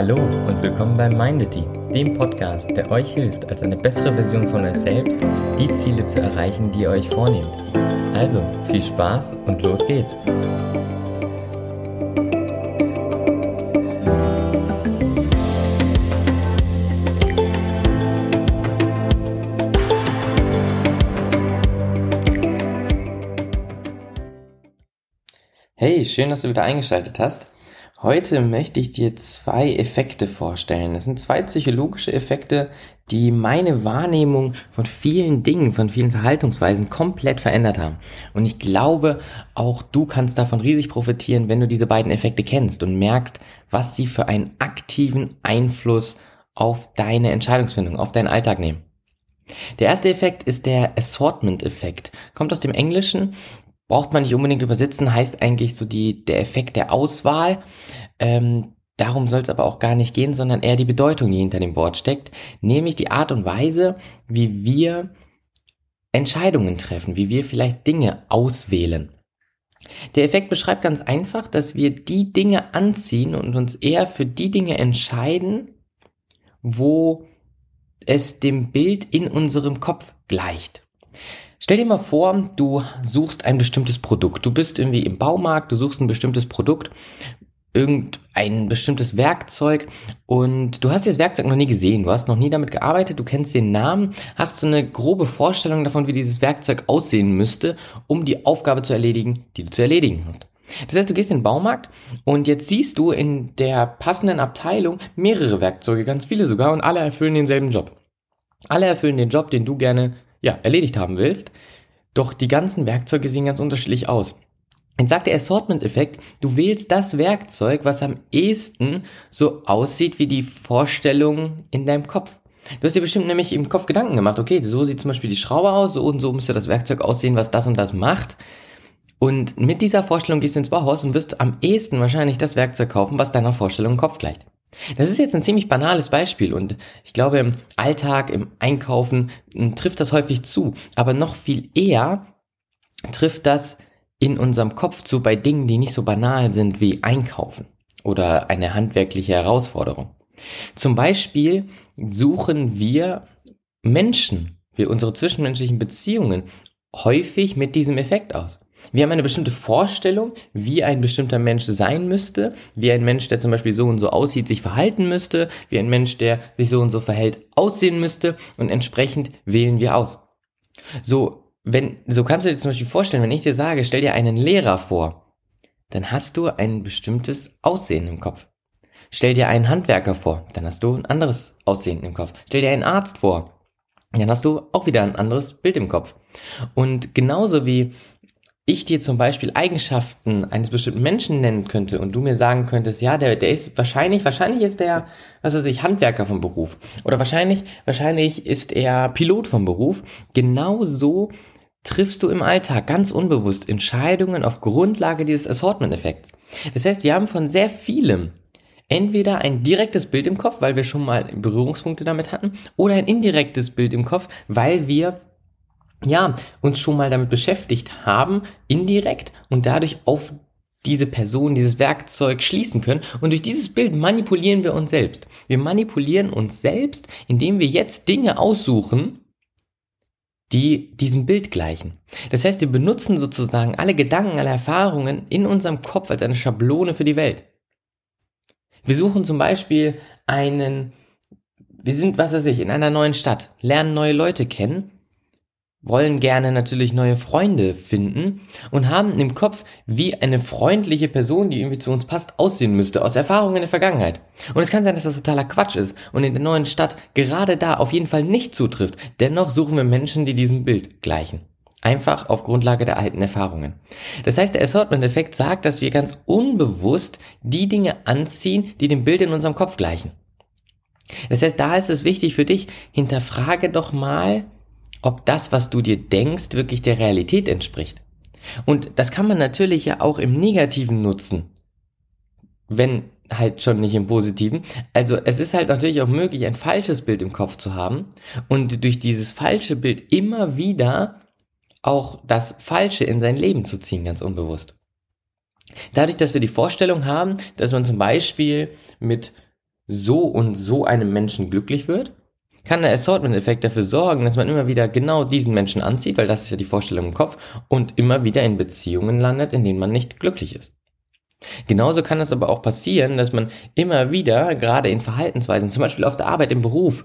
Hallo und willkommen bei Mindity, dem Podcast, der euch hilft, als eine bessere Version von euch selbst die Ziele zu erreichen, die ihr euch vornehmt. Also viel Spaß und los geht's! Hey, schön, dass du wieder eingeschaltet hast. Heute möchte ich dir zwei Effekte vorstellen. Das sind zwei psychologische Effekte, die meine Wahrnehmung von vielen Dingen, von vielen Verhaltensweisen komplett verändert haben. Und ich glaube, auch du kannst davon riesig profitieren, wenn du diese beiden Effekte kennst und merkst, was sie für einen aktiven Einfluss auf deine Entscheidungsfindung, auf deinen Alltag nehmen. Der erste Effekt ist der Assortment-Effekt. Kommt aus dem Englischen braucht man nicht unbedingt übersetzen, heißt eigentlich so die, der Effekt der Auswahl. Ähm, darum soll es aber auch gar nicht gehen, sondern eher die Bedeutung, die hinter dem Wort steckt, nämlich die Art und Weise, wie wir Entscheidungen treffen, wie wir vielleicht Dinge auswählen. Der Effekt beschreibt ganz einfach, dass wir die Dinge anziehen und uns eher für die Dinge entscheiden, wo es dem Bild in unserem Kopf gleicht. Stell dir mal vor, du suchst ein bestimmtes Produkt. Du bist irgendwie im Baumarkt, du suchst ein bestimmtes Produkt, irgendein bestimmtes Werkzeug und du hast das Werkzeug noch nie gesehen, du hast noch nie damit gearbeitet, du kennst den Namen, hast so eine grobe Vorstellung davon, wie dieses Werkzeug aussehen müsste, um die Aufgabe zu erledigen, die du zu erledigen hast. Das heißt, du gehst in den Baumarkt und jetzt siehst du in der passenden Abteilung mehrere Werkzeuge, ganz viele sogar, und alle erfüllen denselben Job. Alle erfüllen den Job, den du gerne ja, erledigt haben willst. Doch die ganzen Werkzeuge sehen ganz unterschiedlich aus. Jetzt sagt der Assortment-Effekt, du wählst das Werkzeug, was am ehesten so aussieht wie die Vorstellung in deinem Kopf. Du hast dir bestimmt nämlich im Kopf Gedanken gemacht, okay, so sieht zum Beispiel die Schraube aus, so und so müsste das Werkzeug aussehen, was das und das macht. Und mit dieser Vorstellung gehst du ins Bauhaus und wirst am ehesten wahrscheinlich das Werkzeug kaufen, was deiner Vorstellung im Kopf gleicht. Das ist jetzt ein ziemlich banales Beispiel und ich glaube im Alltag, im Einkaufen hm, trifft das häufig zu, aber noch viel eher trifft das in unserem Kopf zu bei Dingen, die nicht so banal sind wie Einkaufen oder eine handwerkliche Herausforderung. Zum Beispiel suchen wir Menschen, wir unsere zwischenmenschlichen Beziehungen häufig mit diesem Effekt aus. Wir haben eine bestimmte Vorstellung, wie ein bestimmter Mensch sein müsste, wie ein Mensch, der zum Beispiel so und so aussieht, sich verhalten müsste, wie ein Mensch, der sich so und so verhält, aussehen müsste und entsprechend wählen wir aus. So, wenn, so kannst du dir zum Beispiel vorstellen, wenn ich dir sage, stell dir einen Lehrer vor, dann hast du ein bestimmtes Aussehen im Kopf. Stell dir einen Handwerker vor, dann hast du ein anderes Aussehen im Kopf. Stell dir einen Arzt vor, dann hast du auch wieder ein anderes Bild im Kopf. Und genauso wie ich dir zum Beispiel Eigenschaften eines bestimmten Menschen nennen könnte und du mir sagen könntest, ja, der, der ist wahrscheinlich, wahrscheinlich ist der, was weiß ich, Handwerker vom Beruf. Oder wahrscheinlich, wahrscheinlich ist er Pilot vom Beruf. Genauso triffst du im Alltag ganz unbewusst Entscheidungen auf Grundlage dieses Assortment-Effekts. Das heißt, wir haben von sehr vielem entweder ein direktes Bild im Kopf, weil wir schon mal Berührungspunkte damit hatten, oder ein indirektes Bild im Kopf, weil wir ja, uns schon mal damit beschäftigt haben, indirekt und dadurch auf diese Person, dieses Werkzeug schließen können. Und durch dieses Bild manipulieren wir uns selbst. Wir manipulieren uns selbst, indem wir jetzt Dinge aussuchen, die diesem Bild gleichen. Das heißt, wir benutzen sozusagen alle Gedanken, alle Erfahrungen in unserem Kopf als eine Schablone für die Welt. Wir suchen zum Beispiel einen, wir sind, was weiß ich, in einer neuen Stadt, lernen neue Leute kennen wollen gerne natürlich neue Freunde finden und haben im Kopf, wie eine freundliche Person, die irgendwie zu uns passt, aussehen müsste, aus Erfahrungen in der Vergangenheit. Und es kann sein, dass das totaler Quatsch ist und in der neuen Stadt gerade da auf jeden Fall nicht zutrifft. Dennoch suchen wir Menschen, die diesem Bild gleichen. Einfach auf Grundlage der alten Erfahrungen. Das heißt, der Assortment-Effekt sagt, dass wir ganz unbewusst die Dinge anziehen, die dem Bild in unserem Kopf gleichen. Das heißt, da ist es wichtig für dich, hinterfrage doch mal, ob das, was du dir denkst, wirklich der Realität entspricht. Und das kann man natürlich ja auch im Negativen nutzen. Wenn halt schon nicht im Positiven. Also es ist halt natürlich auch möglich, ein falsches Bild im Kopf zu haben und durch dieses falsche Bild immer wieder auch das Falsche in sein Leben zu ziehen, ganz unbewusst. Dadurch, dass wir die Vorstellung haben, dass man zum Beispiel mit so und so einem Menschen glücklich wird, kann der Assortment-Effekt dafür sorgen, dass man immer wieder genau diesen Menschen anzieht, weil das ist ja die Vorstellung im Kopf, und immer wieder in Beziehungen landet, in denen man nicht glücklich ist. Genauso kann es aber auch passieren, dass man immer wieder, gerade in Verhaltensweisen, zum Beispiel auf der Arbeit, im Beruf,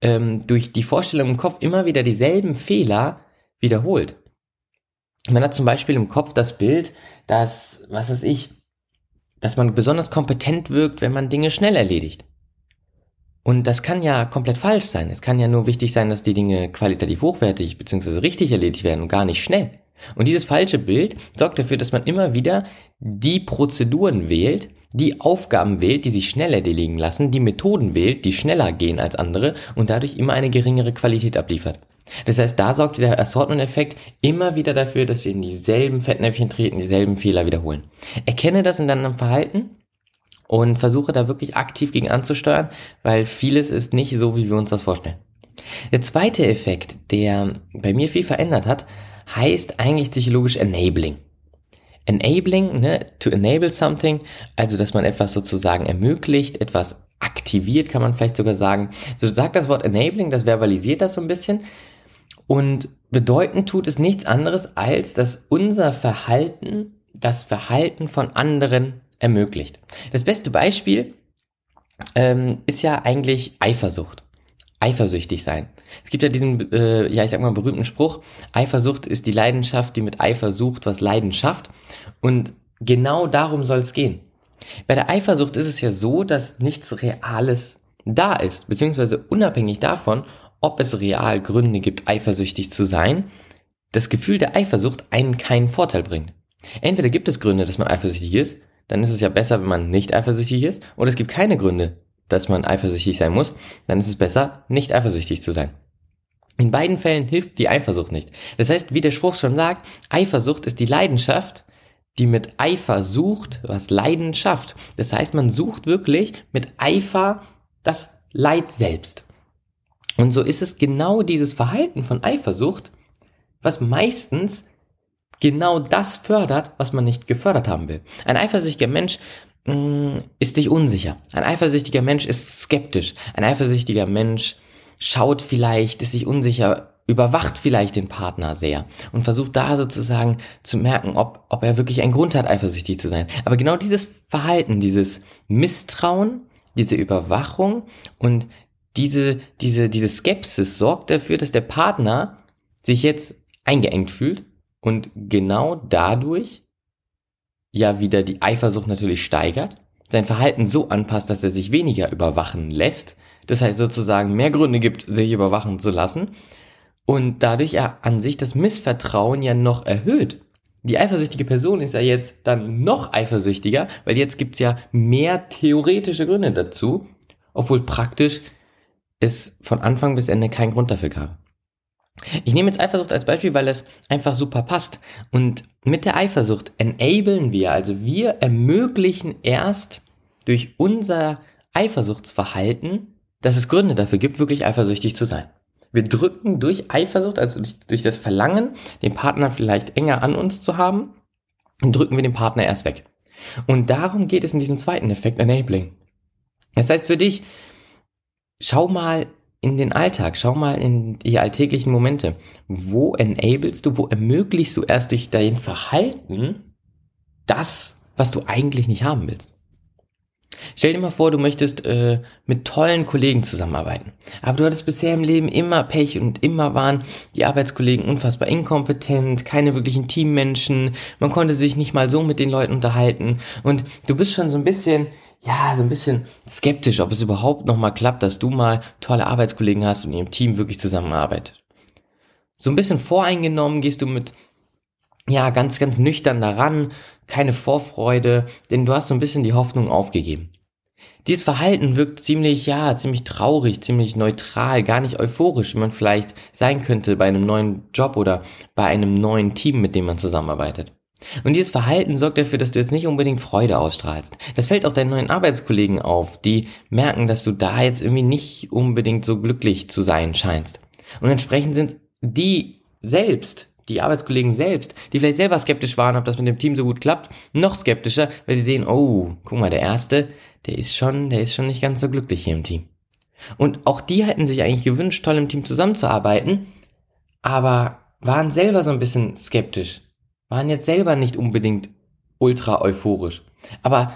ähm, durch die Vorstellung im Kopf immer wieder dieselben Fehler wiederholt. Man hat zum Beispiel im Kopf das Bild, dass, was weiß ich, dass man besonders kompetent wirkt, wenn man Dinge schnell erledigt. Und das kann ja komplett falsch sein. Es kann ja nur wichtig sein, dass die Dinge qualitativ hochwertig bzw. richtig erledigt werden und gar nicht schnell. Und dieses falsche Bild sorgt dafür, dass man immer wieder die Prozeduren wählt, die Aufgaben wählt, die sich schneller erledigen lassen, die Methoden wählt, die schneller gehen als andere und dadurch immer eine geringere Qualität abliefert. Das heißt, da sorgt der Assortment-Effekt immer wieder dafür, dass wir in dieselben Fettnäpfchen treten, dieselben Fehler wiederholen. Erkenne das in deinem Verhalten und versuche da wirklich aktiv gegen anzusteuern, weil vieles ist nicht so, wie wir uns das vorstellen. Der zweite Effekt, der bei mir viel verändert hat, heißt eigentlich psychologisch Enabling. Enabling, ne, to enable something, also dass man etwas sozusagen ermöglicht, etwas aktiviert, kann man vielleicht sogar sagen. So sagt das Wort Enabling, das verbalisiert das so ein bisschen. Und bedeuten tut es nichts anderes, als dass unser Verhalten das Verhalten von anderen ermöglicht. Das beste Beispiel ähm, ist ja eigentlich Eifersucht. Eifersüchtig sein. Es gibt ja diesen, äh, ja, ich sag mal, berühmten Spruch, Eifersucht ist die Leidenschaft, die mit Eifer sucht, was Leiden schafft. Und genau darum soll es gehen. Bei der Eifersucht ist es ja so, dass nichts Reales da ist, beziehungsweise unabhängig davon, ob es real Gründe gibt, eifersüchtig zu sein, das Gefühl der Eifersucht einen keinen Vorteil bringt. Entweder gibt es Gründe, dass man eifersüchtig ist, dann ist es ja besser, wenn man nicht eifersüchtig ist, oder es gibt keine Gründe, dass man eifersüchtig sein muss, dann ist es besser, nicht eifersüchtig zu sein. In beiden Fällen hilft die Eifersucht nicht. Das heißt, wie der Spruch schon sagt, Eifersucht ist die Leidenschaft, die mit Eifer sucht, was Leiden schafft. Das heißt, man sucht wirklich mit Eifer das Leid selbst. Und so ist es genau dieses Verhalten von Eifersucht, was meistens genau das fördert, was man nicht gefördert haben will. Ein eifersüchtiger Mensch mh, mm, ist sich unsicher. Ein eifersüchtiger Mensch ist skeptisch. Ein eifersüchtiger Mensch schaut vielleicht, ist sich unsicher, überwacht vielleicht den Partner sehr und versucht da sozusagen zu merken, ob, ob er wirklich einen Grund hat, eifersüchtig zu sein. Aber genau dieses Verhalten, dieses Misstrauen, diese Überwachung und diese, diese, diese Skepsis sorgt dafür, dass der Partner sich jetzt eingeengt fühlt und genau dadurch ja wieder die Eifersucht natürlich steigert, sein Verhalten so anpasst, dass er sich weniger überwachen lässt, das heißt sozusagen mehr Gründe gibt, sich überwachen zu lassen und dadurch er an sich das Missvertrauen ja noch erhöht. Die eifersüchtige Person ist ja jetzt dann noch eifersüchtiger, weil jetzt gibt's ja mehr theoretische Gründe dazu, obwohl praktisch es von Anfang bis Ende keinen Grund dafür gab. Ich nehme jetzt Eifersucht als Beispiel, weil es einfach super passt. Und mit der Eifersucht enablen wir, also wir ermöglichen erst durch unser Eifersuchtsverhalten, dass es Gründe dafür gibt, wirklich eifersüchtig zu sein. Wir drücken durch Eifersucht, also durch, durch das Verlangen, den Partner vielleicht enger an uns zu haben, drücken wir den Partner erst weg. Und darum geht es in diesem zweiten Effekt, Enabling. Das heißt für dich, schau mal in den Alltag, schau mal in die alltäglichen Momente. Wo enablest du, wo ermöglichst du erst durch dein Verhalten das, was du eigentlich nicht haben willst? Stell dir mal vor, du möchtest äh, mit tollen Kollegen zusammenarbeiten. Aber du hattest bisher im Leben immer Pech und immer waren die Arbeitskollegen unfassbar inkompetent, keine wirklichen Teammenschen, man konnte sich nicht mal so mit den Leuten unterhalten und du bist schon so ein bisschen ja, so ein bisschen skeptisch, ob es überhaupt nochmal klappt, dass du mal tolle Arbeitskollegen hast und ihr im Team wirklich zusammenarbeitet. So ein bisschen voreingenommen gehst du mit, ja, ganz, ganz nüchtern daran, keine Vorfreude, denn du hast so ein bisschen die Hoffnung aufgegeben. Dieses Verhalten wirkt ziemlich, ja, ziemlich traurig, ziemlich neutral, gar nicht euphorisch, wie man vielleicht sein könnte bei einem neuen Job oder bei einem neuen Team, mit dem man zusammenarbeitet. Und dieses Verhalten sorgt dafür, dass du jetzt nicht unbedingt Freude ausstrahlst. Das fällt auch deinen neuen Arbeitskollegen auf, die merken, dass du da jetzt irgendwie nicht unbedingt so glücklich zu sein scheinst. Und entsprechend sind die selbst, die Arbeitskollegen selbst, die vielleicht selber skeptisch waren, ob das mit dem Team so gut klappt, noch skeptischer, weil sie sehen, oh, guck mal, der Erste, der ist schon, der ist schon nicht ganz so glücklich hier im Team. Und auch die hätten sich eigentlich gewünscht, toll im Team zusammenzuarbeiten, aber waren selber so ein bisschen skeptisch, waren jetzt selber nicht unbedingt ultra euphorisch. Aber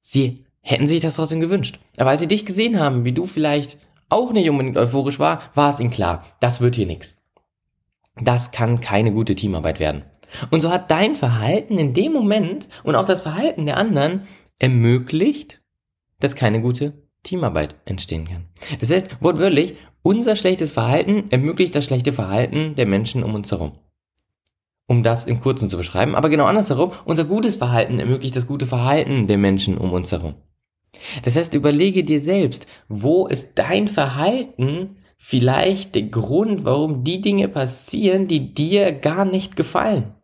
sie hätten sich das trotzdem gewünscht. Aber als sie dich gesehen haben, wie du vielleicht auch nicht unbedingt euphorisch war, war es ihnen klar, das wird hier nichts. Das kann keine gute Teamarbeit werden. Und so hat dein Verhalten in dem Moment und auch das Verhalten der anderen ermöglicht, dass keine gute Teamarbeit entstehen kann. Das heißt, wortwörtlich, unser schlechtes Verhalten ermöglicht das schlechte Verhalten der Menschen um uns herum. Um das im Kurzen zu beschreiben, aber genau andersherum, unser gutes Verhalten ermöglicht das gute Verhalten der Menschen um uns herum. Das heißt, überlege dir selbst, wo ist dein Verhalten vielleicht der Grund, warum die Dinge passieren, die dir gar nicht gefallen,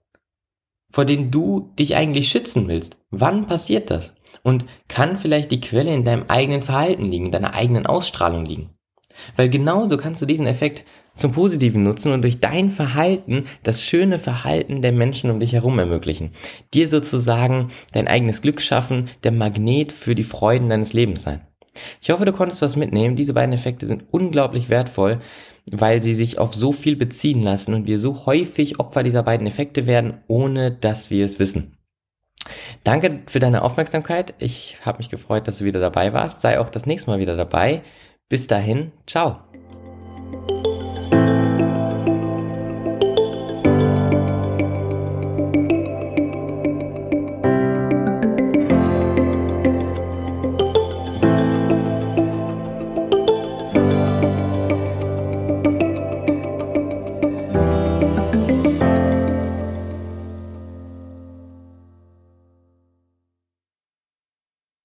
vor denen du dich eigentlich schützen willst. Wann passiert das? Und kann vielleicht die Quelle in deinem eigenen Verhalten liegen, in deiner eigenen Ausstrahlung liegen? Weil genauso kannst du diesen Effekt zum Positiven nutzen und durch dein Verhalten das schöne Verhalten der Menschen um dich herum ermöglichen. Dir sozusagen dein eigenes Glück schaffen, der Magnet für die Freuden deines Lebens sein. Ich hoffe, du konntest was mitnehmen. Diese beiden Effekte sind unglaublich wertvoll, weil sie sich auf so viel beziehen lassen und wir so häufig Opfer dieser beiden Effekte werden, ohne dass wir es wissen. Danke für deine Aufmerksamkeit. Ich habe mich gefreut, dass du wieder dabei warst. Sei auch das nächste Mal wieder dabei. Bis dahin, ciao.